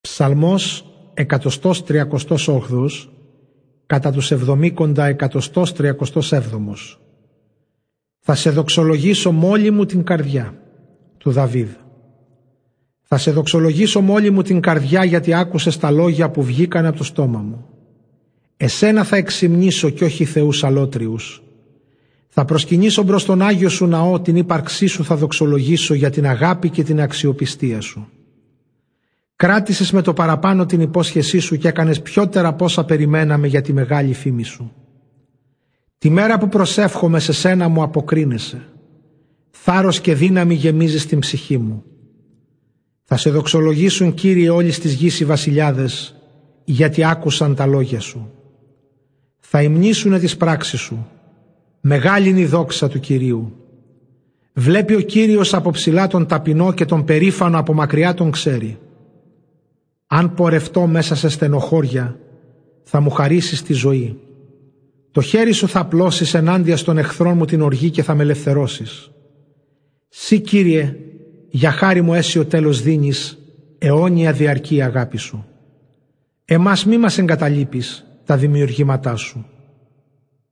Ψαλμός 138 κατά τους εβδομήκοντα εκατοστός τριακοστός έβδομος. Θα σε δοξολογήσω μόλι μου την καρδιά του Δαβίδ. Θα σε δοξολογήσω μόλι μου την καρδιά γιατί άκουσες τα λόγια που βγήκαν από το στόμα μου. Εσένα θα εξυμνήσω κι όχι θεούς αλότριους. Θα προσκυνήσω μπρος τον Άγιο σου ναό την ύπαρξή σου θα δοξολογήσω για την αγάπη και την αξιοπιστία σου. Κράτησες με το παραπάνω την υπόσχεσή σου και έκανες πιότερα από όσα περιμέναμε για τη μεγάλη φήμη σου. Τη μέρα που προσεύχομαι σε σένα μου αποκρίνεσαι. Θάρρος και δύναμη γεμίζεις την ψυχή μου. Θα σε δοξολογήσουν Κύριε όλοι στις γης οι βασιλιάδες, γιατί άκουσαν τα λόγια σου. Θα υμνήσουνε τις πράξεις σου. Μεγάλη είναι η δόξα του Κυρίου. Βλέπει ο Κύριος από ψηλά τον ταπεινό και τον περήφανο από μακριά τον ξέρει. Αν πορευτώ μέσα σε στενοχώρια, θα μου χαρίσεις τη ζωή. Το χέρι σου θα απλώσεις ενάντια στον εχθρόν μου την οργή και θα με ελευθερώσεις. Συ Κύριε, για χάρη μου αίσιο τέλος δίνεις, αιώνια διαρκή αγάπη σου. Εμάς μη μας εγκαταλείπεις τα δημιουργήματά σου.